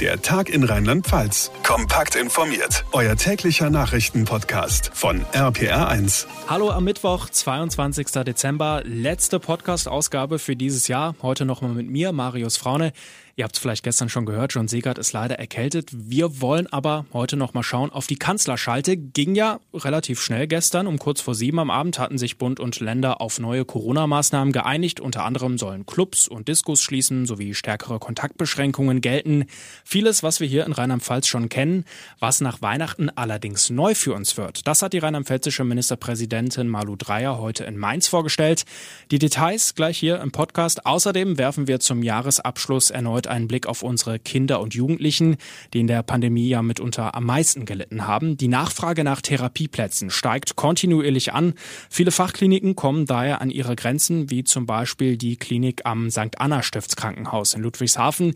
Der Tag in Rheinland-Pfalz. Kompakt informiert. Euer täglicher Nachrichtenpodcast von RPR1. Hallo am Mittwoch, 22. Dezember. Letzte Podcast-Ausgabe für dieses Jahr. Heute nochmal mit mir, Marius Fraune. Ihr habt es vielleicht gestern schon gehört, John Segert ist leider erkältet. Wir wollen aber heute noch mal schauen auf die Kanzlerschalte. Ging ja relativ schnell gestern. Um kurz vor sieben am Abend hatten sich Bund und Länder auf neue Corona-Maßnahmen geeinigt. Unter anderem sollen Clubs und Diskos schließen sowie stärkere Kontaktbeschränkungen gelten. Vieles, was wir hier in Rheinland-Pfalz schon kennen, was nach Weihnachten allerdings neu für uns wird. Das hat die rheinland-pfälzische Ministerpräsidentin Malu Dreyer heute in Mainz vorgestellt. Die Details gleich hier im Podcast. Außerdem werfen wir zum Jahresabschluss erneut erneut einen Blick auf unsere Kinder und Jugendlichen, die in der Pandemie ja mitunter am meisten gelitten haben. Die Nachfrage nach Therapieplätzen steigt kontinuierlich an. Viele Fachkliniken kommen daher an ihre Grenzen, wie zum Beispiel die Klinik am St. Anna Stiftskrankenhaus in Ludwigshafen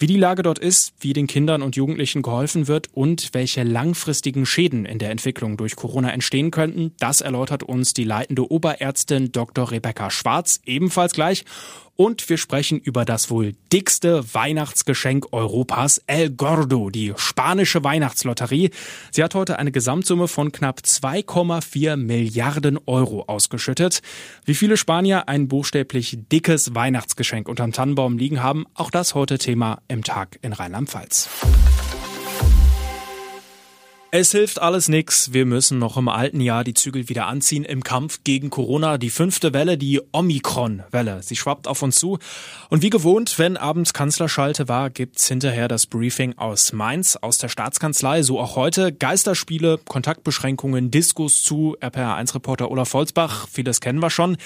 wie die Lage dort ist, wie den Kindern und Jugendlichen geholfen wird und welche langfristigen Schäden in der Entwicklung durch Corona entstehen könnten, das erläutert uns die leitende Oberärztin Dr. Rebecca Schwarz ebenfalls gleich. Und wir sprechen über das wohl dickste Weihnachtsgeschenk Europas, El Gordo, die spanische Weihnachtslotterie. Sie hat heute eine Gesamtsumme von knapp 2,4 Milliarden Euro ausgeschüttet. Wie viele Spanier ein buchstäblich dickes Weihnachtsgeschenk unterm Tannenbaum liegen haben, auch das heute Thema im Tag in Rheinland-Pfalz. Es hilft alles nix. Wir müssen noch im alten Jahr die Zügel wieder anziehen im Kampf gegen Corona. Die fünfte Welle, die Omikron-Welle. Sie schwappt auf uns zu. Und wie gewohnt, wenn abends Kanzlerschalte war, gibt's hinterher das Briefing aus Mainz, aus der Staatskanzlei. So auch heute. Geisterspiele, Kontaktbeschränkungen, Diskos zu. RPR1-Reporter Olaf Volzbach. Vieles kennen wir schon.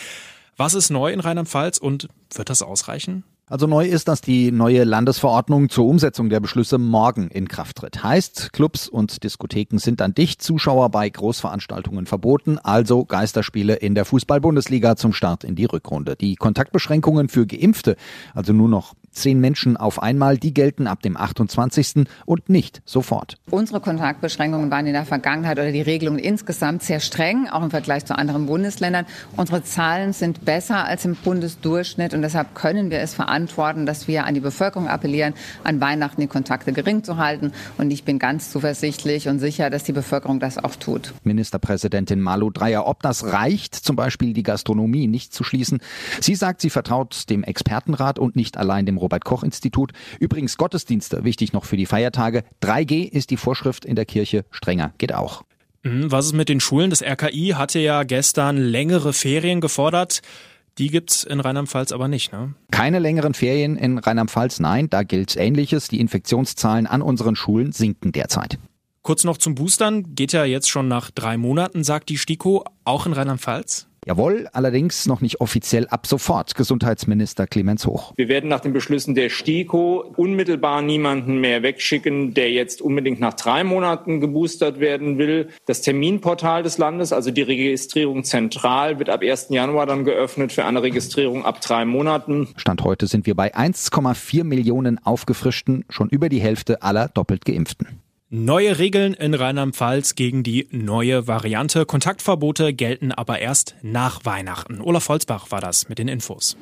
Was ist neu in Rheinland-Pfalz und wird das ausreichen? Also neu ist, dass die neue Landesverordnung zur Umsetzung der Beschlüsse morgen in Kraft tritt. Heißt, Clubs und Diskotheken sind dann dicht, Zuschauer bei Großveranstaltungen verboten, also Geisterspiele in der Fußball-Bundesliga zum Start in die Rückrunde. Die Kontaktbeschränkungen für Geimpfte, also nur noch zehn Menschen auf einmal, die gelten ab dem 28. und nicht sofort. Unsere Kontaktbeschränkungen waren in der Vergangenheit oder die Regelungen insgesamt sehr streng, auch im Vergleich zu anderen Bundesländern. Unsere Zahlen sind besser als im Bundesdurchschnitt und deshalb können wir es verantworten, dass wir an die Bevölkerung appellieren, an Weihnachten die Kontakte gering zu halten. Und ich bin ganz zuversichtlich und sicher, dass die Bevölkerung das auch tut. Ministerpräsidentin Malu Dreyer, ob das reicht, zum Beispiel die Gastronomie nicht zu schließen. Sie sagt, sie vertraut dem Expertenrat und nicht allein dem Robert-Koch-Institut. Übrigens Gottesdienste, wichtig noch für die Feiertage. 3G ist die Vorschrift in der Kirche, strenger geht auch. Mhm, was ist mit den Schulen? Das RKI hatte ja gestern längere Ferien gefordert. Die gibt's in Rheinland-Pfalz aber nicht, ne? Keine längeren Ferien in Rheinland-Pfalz, nein, da gilt Ähnliches. Die Infektionszahlen an unseren Schulen sinken derzeit. Kurz noch zum Boostern. Geht ja jetzt schon nach drei Monaten, sagt die STIKO, auch in Rheinland-Pfalz? Jawohl, allerdings noch nicht offiziell ab sofort, Gesundheitsminister Clemens Hoch. Wir werden nach den Beschlüssen der STIKO unmittelbar niemanden mehr wegschicken, der jetzt unbedingt nach drei Monaten geboostert werden will. Das Terminportal des Landes, also die Registrierung zentral, wird ab 1. Januar dann geöffnet für eine Registrierung ab drei Monaten. Stand heute sind wir bei 1,4 Millionen aufgefrischten, schon über die Hälfte aller doppelt geimpften. Neue Regeln in Rheinland-Pfalz gegen die neue Variante. Kontaktverbote gelten aber erst nach Weihnachten. Olaf Holzbach war das mit den Infos.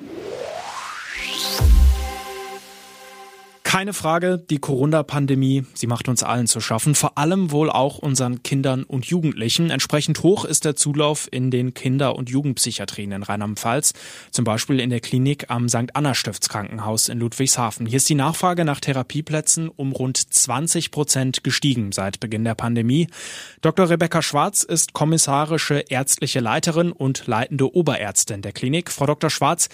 Keine Frage, die Corona-Pandemie, sie macht uns allen zu schaffen, vor allem wohl auch unseren Kindern und Jugendlichen. Entsprechend hoch ist der Zulauf in den Kinder- und Jugendpsychiatrien in Rheinland-Pfalz, zum Beispiel in der Klinik am St. Anna Stiftskrankenhaus in Ludwigshafen. Hier ist die Nachfrage nach Therapieplätzen um rund 20 Prozent gestiegen seit Beginn der Pandemie. Dr. Rebecca Schwarz ist kommissarische ärztliche Leiterin und leitende Oberärztin der Klinik. Frau Dr. Schwarz,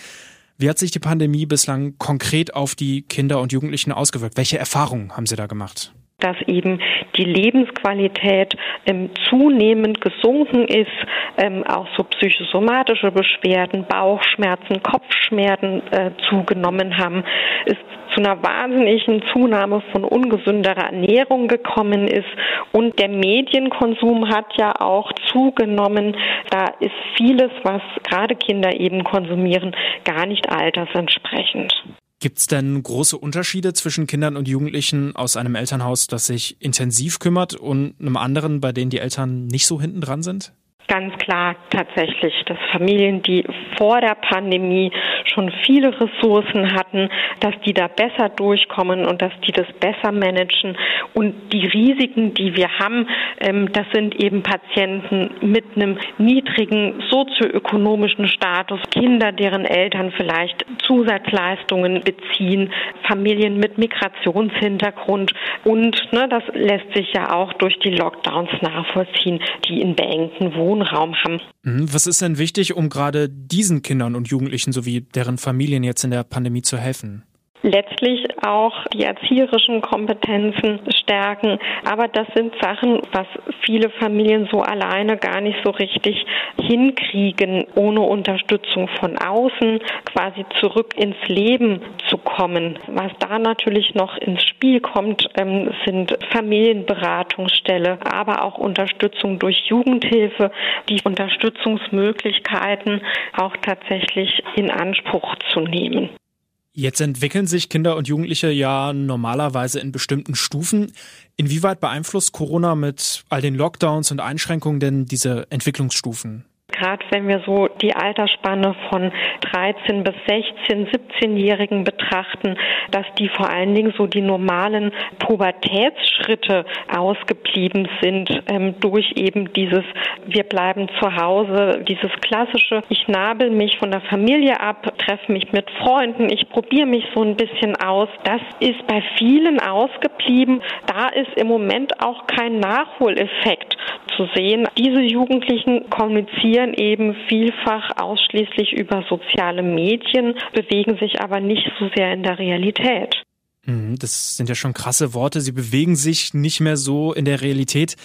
wie hat sich die Pandemie bislang konkret auf die Kinder und Jugendlichen ausgewirkt? Welche Erfahrungen haben Sie da gemacht? Dass eben die Lebensqualität ähm, zunehmend gesunken ist, ähm, auch so psychosomatische Beschwerden, Bauchschmerzen, Kopfschmerzen äh, zugenommen haben, ist zu einer wahnsinnigen Zunahme von ungesünderer Ernährung gekommen ist und der Medienkonsum hat ja auch zugenommen. Da ist vieles, was gerade Kinder eben konsumieren, gar nicht altersentsprechend. Gibt es denn große Unterschiede zwischen Kindern und Jugendlichen aus einem Elternhaus, das sich intensiv kümmert und einem anderen, bei denen die Eltern nicht so hinten dran sind? Ganz klar tatsächlich, dass Familien, die vor der Pandemie schon viele Ressourcen hatten, dass die da besser durchkommen und dass die das besser managen. Und die Risiken, die wir haben, ähm, das sind eben Patienten mit einem niedrigen sozioökonomischen Status, Kinder, deren Eltern vielleicht Zusatzleistungen beziehen, Familien mit Migrationshintergrund und ne, das lässt sich ja auch durch die Lockdowns nachvollziehen, die in beengten Wohnungen Wohnraum haben. Mhm. Was ist denn wichtig, um gerade diesen Kindern und Jugendlichen sowie deren Familien jetzt in der Pandemie zu helfen? Letztlich auch die erzieherischen Kompetenzen stärken. Aber das sind Sachen, was viele Familien so alleine gar nicht so richtig hinkriegen, ohne Unterstützung von außen quasi zurück ins Leben zu kommen. Was da natürlich noch ins Spiel kommt, ähm, sind Familienberatungsstelle, aber auch Unterstützung durch Jugendhilfe, die Unterstützungsmöglichkeiten auch tatsächlich in Anspruch zu nehmen. Jetzt entwickeln sich Kinder und Jugendliche ja normalerweise in bestimmten Stufen. Inwieweit beeinflusst Corona mit all den Lockdowns und Einschränkungen denn diese Entwicklungsstufen? Gerade wenn wir so die Altersspanne von 13 bis 16, 17-Jährigen betrachten, dass die vor allen Dingen so die normalen Pubertätsschritte ausgeblieben sind ähm, durch eben dieses wir bleiben zu Hause, dieses klassische ich nabel mich von der Familie ab, treffe mich mit Freunden, ich probiere mich so ein bisschen aus. Das ist bei vielen ausgeblieben. Da ist im Moment auch kein Nachholeffekt zu sehen. Diese Jugendlichen kommunizieren eben vielfach ausschließlich über soziale Medien, bewegen sich aber nicht so sehr in der Realität. Mhm, das sind ja schon krasse Worte. Sie bewegen sich nicht mehr so in der Realität.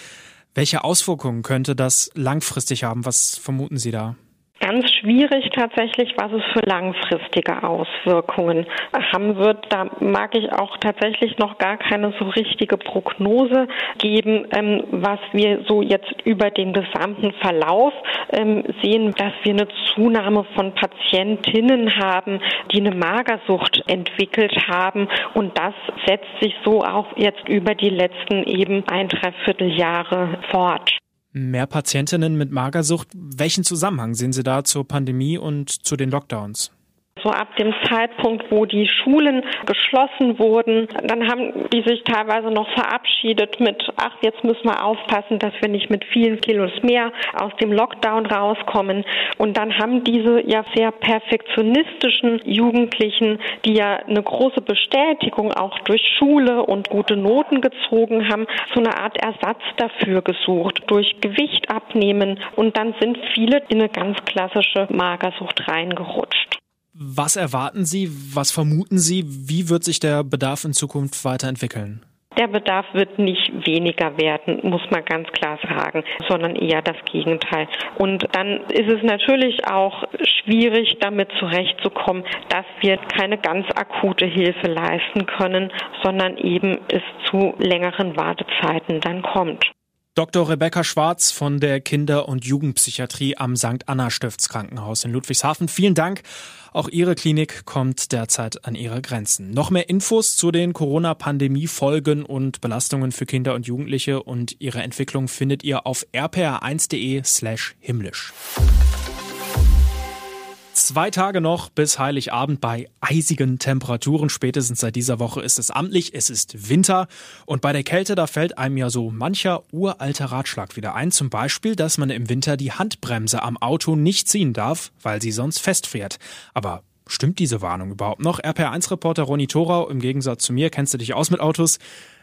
Welche Auswirkungen könnte das langfristig haben? Was vermuten Sie da? Ganz schwierig tatsächlich, was es für langfristige Auswirkungen haben wird. Da mag ich auch tatsächlich noch gar keine so richtige Prognose geben, ähm, was wir so jetzt über den gesamten Verlauf ähm, sehen, dass wir eine Zunahme von Patientinnen haben, die eine Magersucht entwickelt haben. Und das setzt sich so auch jetzt über die letzten eben ein Dreivierteljahre fort. Mehr Patientinnen mit Magersucht. Welchen Zusammenhang sehen Sie da zur Pandemie und zu den Lockdowns? So ab dem Zeitpunkt, wo die Schulen geschlossen wurden, dann haben die sich teilweise noch verabschiedet mit, ach, jetzt müssen wir aufpassen, dass wir nicht mit vielen Kilos mehr aus dem Lockdown rauskommen. Und dann haben diese ja sehr perfektionistischen Jugendlichen, die ja eine große Bestätigung auch durch Schule und gute Noten gezogen haben, so eine Art Ersatz dafür gesucht, durch Gewicht abnehmen. Und dann sind viele in eine ganz klassische Magersucht reingerutscht. Was erwarten Sie? Was vermuten Sie? Wie wird sich der Bedarf in Zukunft weiterentwickeln? Der Bedarf wird nicht weniger werden, muss man ganz klar sagen, sondern eher das Gegenteil. Und dann ist es natürlich auch schwierig, damit zurechtzukommen, dass wir keine ganz akute Hilfe leisten können, sondern eben es zu längeren Wartezeiten dann kommt. Dr. Rebecca Schwarz von der Kinder- und Jugendpsychiatrie am St. Anna Stiftskrankenhaus in Ludwigshafen. Vielen Dank. Auch Ihre Klinik kommt derzeit an ihre Grenzen. Noch mehr Infos zu den Corona-Pandemie-Folgen und Belastungen für Kinder und Jugendliche und ihre Entwicklung findet ihr auf rpr1.de slash himmlisch. Zwei Tage noch bis Heiligabend bei eisigen Temperaturen. Spätestens seit dieser Woche ist es amtlich. Es ist Winter. Und bei der Kälte, da fällt einem ja so mancher uralter Ratschlag wieder ein. Zum Beispiel, dass man im Winter die Handbremse am Auto nicht ziehen darf, weil sie sonst festfriert. Aber stimmt diese Warnung überhaupt noch? RPR1-Reporter Ronny Thorau, im Gegensatz zu mir, kennst du dich aus mit Autos?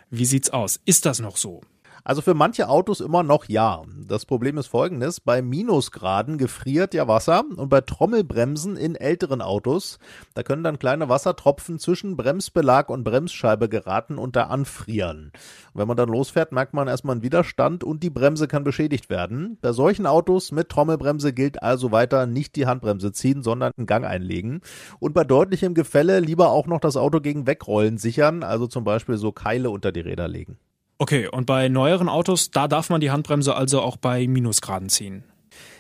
Wie sieht's aus? Ist das noch so? Also für manche Autos immer noch ja. Das Problem ist folgendes, bei Minusgraden gefriert ja Wasser und bei Trommelbremsen in älteren Autos, da können dann kleine Wassertropfen zwischen Bremsbelag und Bremsscheibe geraten und da anfrieren. Und wenn man dann losfährt, merkt man erstmal einen Widerstand und die Bremse kann beschädigt werden. Bei solchen Autos mit Trommelbremse gilt also weiter nicht die Handbremse ziehen, sondern einen Gang einlegen. Und bei deutlichem Gefälle lieber auch noch das Auto gegen Wegrollen sichern, also zum Beispiel so Keile unter die Räder legen. Okay, und bei neueren Autos, da darf man die Handbremse also auch bei Minusgraden ziehen.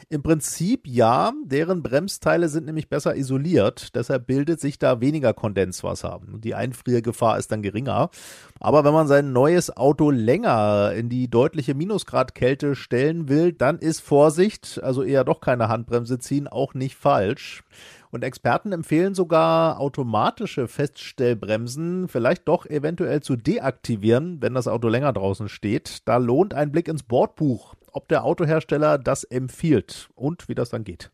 Im Prinzip ja, deren Bremsteile sind nämlich besser isoliert, deshalb bildet sich da weniger Kondenswasser. Die Einfriergefahr ist dann geringer. Aber wenn man sein neues Auto länger in die deutliche Minusgradkälte stellen will, dann ist Vorsicht, also eher doch keine Handbremse ziehen, auch nicht falsch. Und Experten empfehlen sogar automatische Feststellbremsen vielleicht doch eventuell zu deaktivieren, wenn das Auto länger draußen steht. Da lohnt ein Blick ins Bordbuch ob der Autohersteller das empfiehlt und wie das dann geht.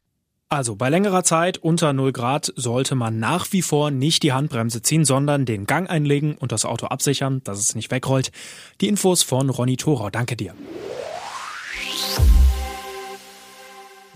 Also bei längerer Zeit unter 0 Grad sollte man nach wie vor nicht die Handbremse ziehen, sondern den Gang einlegen und das Auto absichern, dass es nicht wegrollt. Die Infos von Ronny Thorau. Danke dir.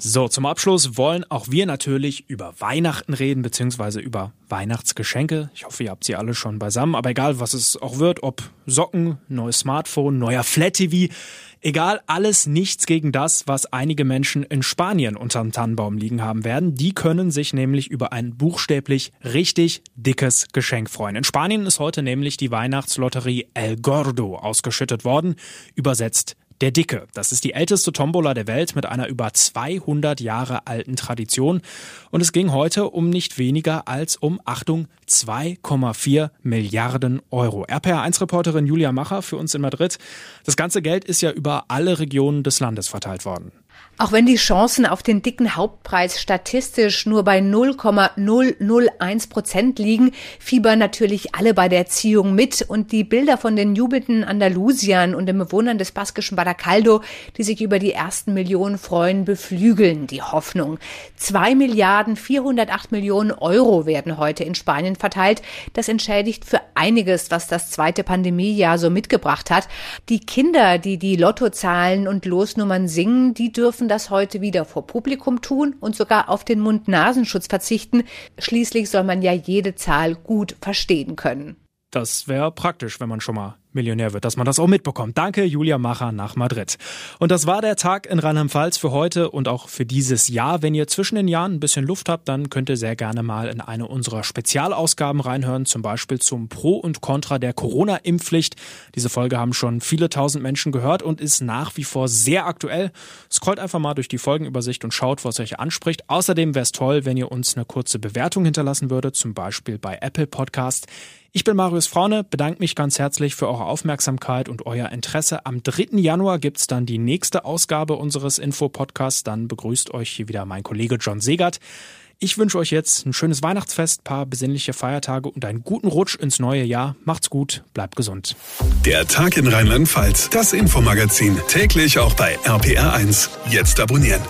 So, zum Abschluss wollen auch wir natürlich über Weihnachten reden, beziehungsweise über Weihnachtsgeschenke. Ich hoffe, ihr habt sie alle schon beisammen, aber egal, was es auch wird, ob Socken, neues Smartphone, neuer Flat TV, egal, alles nichts gegen das, was einige Menschen in Spanien unterm Tannenbaum liegen haben werden. Die können sich nämlich über ein buchstäblich richtig dickes Geschenk freuen. In Spanien ist heute nämlich die Weihnachtslotterie El Gordo ausgeschüttet worden, übersetzt der Dicke. Das ist die älteste Tombola der Welt mit einer über 200 Jahre alten Tradition. Und es ging heute um nicht weniger als um, Achtung, 2,4 Milliarden Euro. RPR1-Reporterin Julia Macher für uns in Madrid. Das ganze Geld ist ja über alle Regionen des Landes verteilt worden. Auch wenn die Chancen auf den dicken Hauptpreis statistisch nur bei 0,001 Prozent liegen, fiebern natürlich alle bei der Erziehung mit und die Bilder von den jubelnden Andalusiern und den Bewohnern des baskischen Baracaldo, die sich über die ersten Millionen freuen, beflügeln die Hoffnung. Zwei Milliarden 408 Millionen Euro werden heute in Spanien verteilt. Das entschädigt für einiges, was das zweite Pandemiejahr so mitgebracht hat. Die Kinder, die die Lottozahlen und Losnummern singen, die dürfen das heute wieder vor Publikum tun und sogar auf den Mund-Nasenschutz verzichten. Schließlich soll man ja jede Zahl gut verstehen können. Das wäre praktisch, wenn man schon mal Millionär wird, dass man das auch mitbekommt. Danke, Julia Macher nach Madrid. Und das war der Tag in Rheinland-Pfalz für heute und auch für dieses Jahr. Wenn ihr zwischen den Jahren ein bisschen Luft habt, dann könnt ihr sehr gerne mal in eine unserer Spezialausgaben reinhören, zum Beispiel zum Pro und Contra der Corona-Impfpflicht. Diese Folge haben schon viele tausend Menschen gehört und ist nach wie vor sehr aktuell. Scrollt einfach mal durch die Folgenübersicht und schaut, was euch anspricht. Außerdem wäre es toll, wenn ihr uns eine kurze Bewertung hinterlassen würdet, zum Beispiel bei Apple Podcast. Ich bin Marius Fraune, bedanke mich ganz herzlich für eure Aufmerksamkeit und euer Interesse. Am 3. Januar gibt's dann die nächste Ausgabe unseres Info-Podcasts. Dann begrüßt euch hier wieder mein Kollege John Segert. Ich wünsche euch jetzt ein schönes Weihnachtsfest, paar besinnliche Feiertage und einen guten Rutsch ins neue Jahr. Macht's gut, bleibt gesund. Der Tag in Rheinland-Pfalz, das Infomagazin, täglich auch bei RPR1. Jetzt abonnieren.